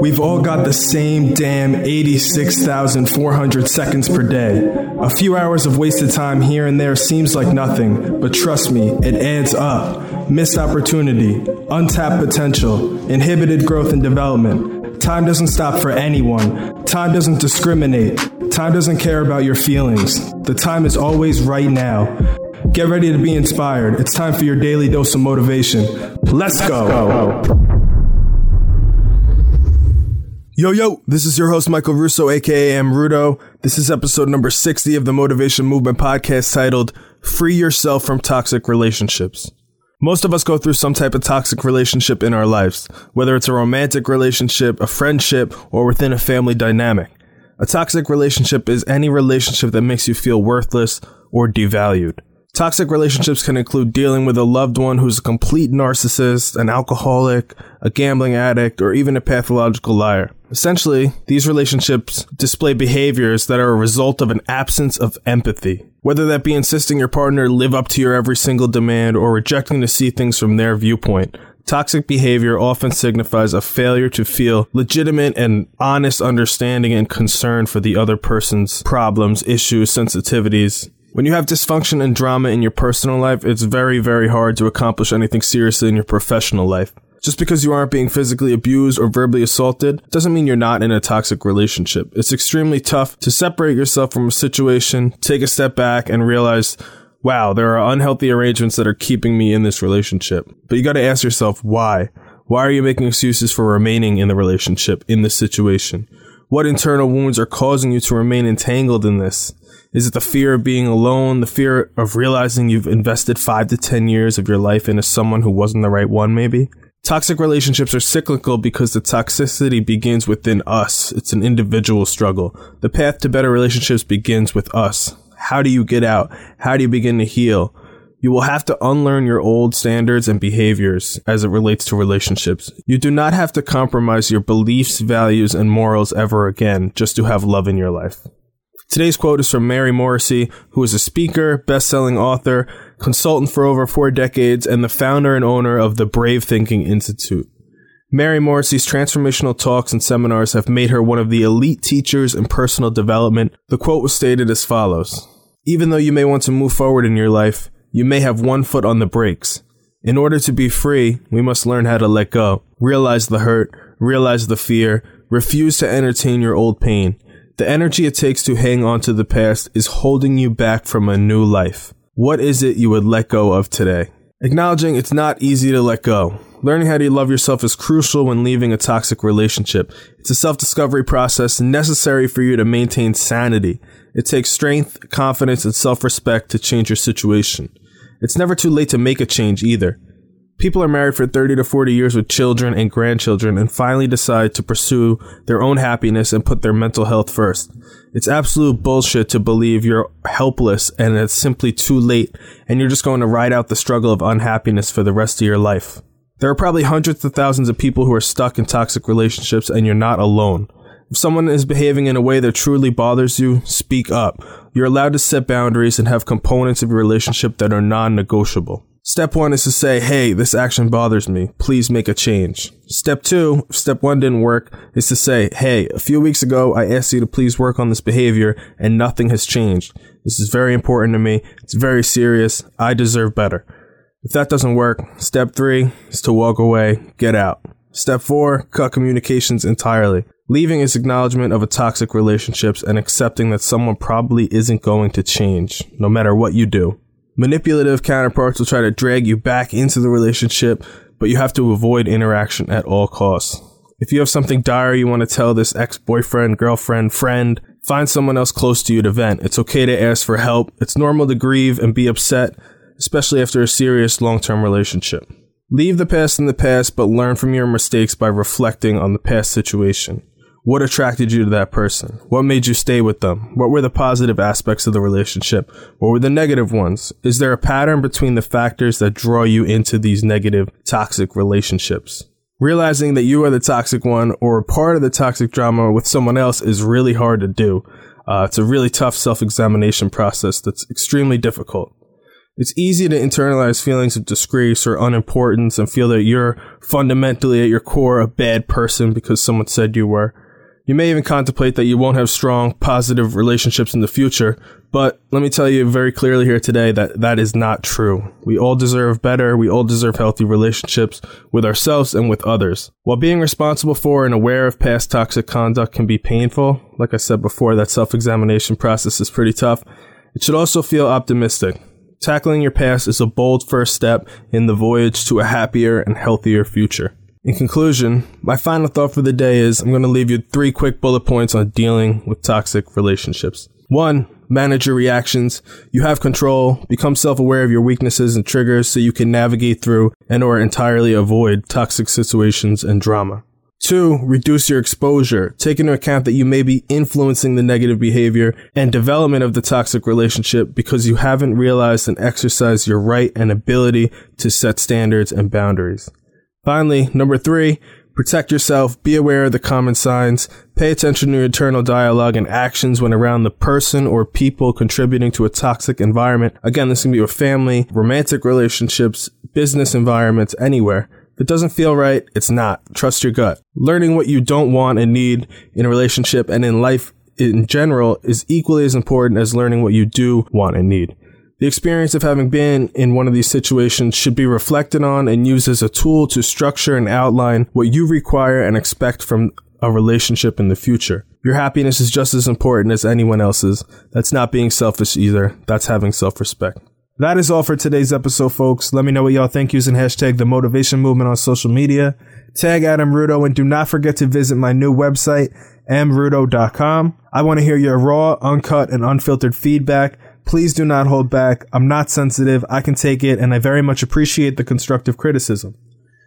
We've all got the same damn 86,400 seconds per day. A few hours of wasted time here and there seems like nothing, but trust me, it adds up. Missed opportunity, untapped potential, inhibited growth and development. Time doesn't stop for anyone. Time doesn't discriminate. Time doesn't care about your feelings. The time is always right now. Get ready to be inspired. It's time for your daily dose of motivation. Let's go. Yo, yo, this is your host, Michael Russo, aka M. Rudo. This is episode number 60 of the Motivation Movement podcast titled Free Yourself from Toxic Relationships. Most of us go through some type of toxic relationship in our lives, whether it's a romantic relationship, a friendship, or within a family dynamic. A toxic relationship is any relationship that makes you feel worthless or devalued. Toxic relationships can include dealing with a loved one who's a complete narcissist, an alcoholic, a gambling addict, or even a pathological liar. Essentially, these relationships display behaviors that are a result of an absence of empathy. Whether that be insisting your partner live up to your every single demand or rejecting to see things from their viewpoint, Toxic behavior often signifies a failure to feel legitimate and honest understanding and concern for the other person's problems, issues, sensitivities. When you have dysfunction and drama in your personal life, it's very, very hard to accomplish anything seriously in your professional life. Just because you aren't being physically abused or verbally assaulted doesn't mean you're not in a toxic relationship. It's extremely tough to separate yourself from a situation, take a step back, and realize, wow, there are unhealthy arrangements that are keeping me in this relationship. But you got to ask yourself, why? Why are you making excuses for remaining in the relationship, in this situation? What internal wounds are causing you to remain entangled in this? Is it the fear of being alone, the fear of realizing you've invested five to 10 years of your life into someone who wasn't the right one, maybe? Toxic relationships are cyclical because the toxicity begins within us. It's an individual struggle. The path to better relationships begins with us. How do you get out? How do you begin to heal? You will have to unlearn your old standards and behaviors as it relates to relationships. You do not have to compromise your beliefs, values, and morals ever again just to have love in your life. Today's quote is from Mary Morrissey, who is a speaker, best-selling author, consultant for over four decades, and the founder and owner of the Brave Thinking Institute. Mary Morrissey's transformational talks and seminars have made her one of the elite teachers in personal development. The quote was stated as follows Even though you may want to move forward in your life, you may have one foot on the brakes. In order to be free, we must learn how to let go, realize the hurt, realize the fear, refuse to entertain your old pain, the energy it takes to hang on to the past is holding you back from a new life. What is it you would let go of today? Acknowledging it's not easy to let go. Learning how to love yourself is crucial when leaving a toxic relationship. It's a self discovery process necessary for you to maintain sanity. It takes strength, confidence, and self respect to change your situation. It's never too late to make a change either. People are married for 30 to 40 years with children and grandchildren and finally decide to pursue their own happiness and put their mental health first. It's absolute bullshit to believe you're helpless and it's simply too late and you're just going to ride out the struggle of unhappiness for the rest of your life. There are probably hundreds of thousands of people who are stuck in toxic relationships and you're not alone. If someone is behaving in a way that truly bothers you, speak up. You're allowed to set boundaries and have components of your relationship that are non negotiable. Step one is to say, hey, this action bothers me. Please make a change. Step two, if step one didn't work, is to say, hey, a few weeks ago, I asked you to please work on this behavior and nothing has changed. This is very important to me. It's very serious. I deserve better. If that doesn't work, step three is to walk away, get out. Step four, cut communications entirely. Leaving is acknowledgement of a toxic relationships and accepting that someone probably isn't going to change, no matter what you do. Manipulative counterparts will try to drag you back into the relationship, but you have to avoid interaction at all costs. If you have something dire you want to tell this ex boyfriend, girlfriend, friend, find someone else close to you to vent. It's okay to ask for help. It's normal to grieve and be upset, especially after a serious long term relationship. Leave the past in the past, but learn from your mistakes by reflecting on the past situation. What attracted you to that person? What made you stay with them? What were the positive aspects of the relationship? What were the negative ones? Is there a pattern between the factors that draw you into these negative, toxic relationships? Realizing that you are the toxic one or part of the toxic drama with someone else is really hard to do. Uh, it's a really tough self examination process that's extremely difficult. It's easy to internalize feelings of disgrace or unimportance and feel that you're fundamentally at your core a bad person because someone said you were. You may even contemplate that you won't have strong, positive relationships in the future, but let me tell you very clearly here today that that is not true. We all deserve better. We all deserve healthy relationships with ourselves and with others. While being responsible for and aware of past toxic conduct can be painful, like I said before, that self examination process is pretty tough, it should also feel optimistic. Tackling your past is a bold first step in the voyage to a happier and healthier future. In conclusion, my final thought for the day is I'm going to leave you three quick bullet points on dealing with toxic relationships. One, manage your reactions. You have control. Become self-aware of your weaknesses and triggers so you can navigate through and or entirely avoid toxic situations and drama. Two, reduce your exposure. Take into account that you may be influencing the negative behavior and development of the toxic relationship because you haven't realized and exercised your right and ability to set standards and boundaries. Finally, number three, protect yourself, be aware of the common signs, pay attention to your internal dialogue and actions when around the person or people contributing to a toxic environment. Again, this can be your family, romantic relationships, business environments, anywhere. If it doesn't feel right, it's not. Trust your gut. Learning what you don't want and need in a relationship and in life in general is equally as important as learning what you do want and need. The experience of having been in one of these situations should be reflected on and used as a tool to structure and outline what you require and expect from a relationship in the future. Your happiness is just as important as anyone else's. That's not being selfish either. That's having self-respect. That is all for today's episode, folks. Let me know what y'all think using hashtag the motivation movement on social media. Tag @MRudo and do not forget to visit my new website, mrudo.com. I want to hear your raw, uncut, and unfiltered feedback Please do not hold back. I'm not sensitive. I can take it, and I very much appreciate the constructive criticism.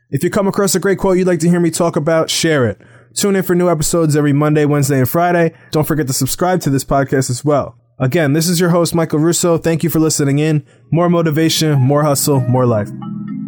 If you come across a great quote you'd like to hear me talk about, share it. Tune in for new episodes every Monday, Wednesday, and Friday. Don't forget to subscribe to this podcast as well. Again, this is your host, Michael Russo. Thank you for listening in. More motivation, more hustle, more life.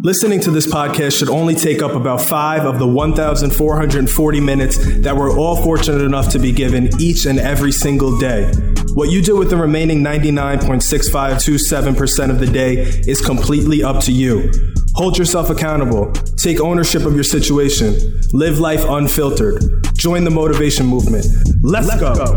Listening to this podcast should only take up about five of the 1,440 minutes that we're all fortunate enough to be given each and every single day. What you do with the remaining 99.6527% of the day is completely up to you. Hold yourself accountable. Take ownership of your situation. Live life unfiltered. Join the motivation movement. Let's, Let's go. go.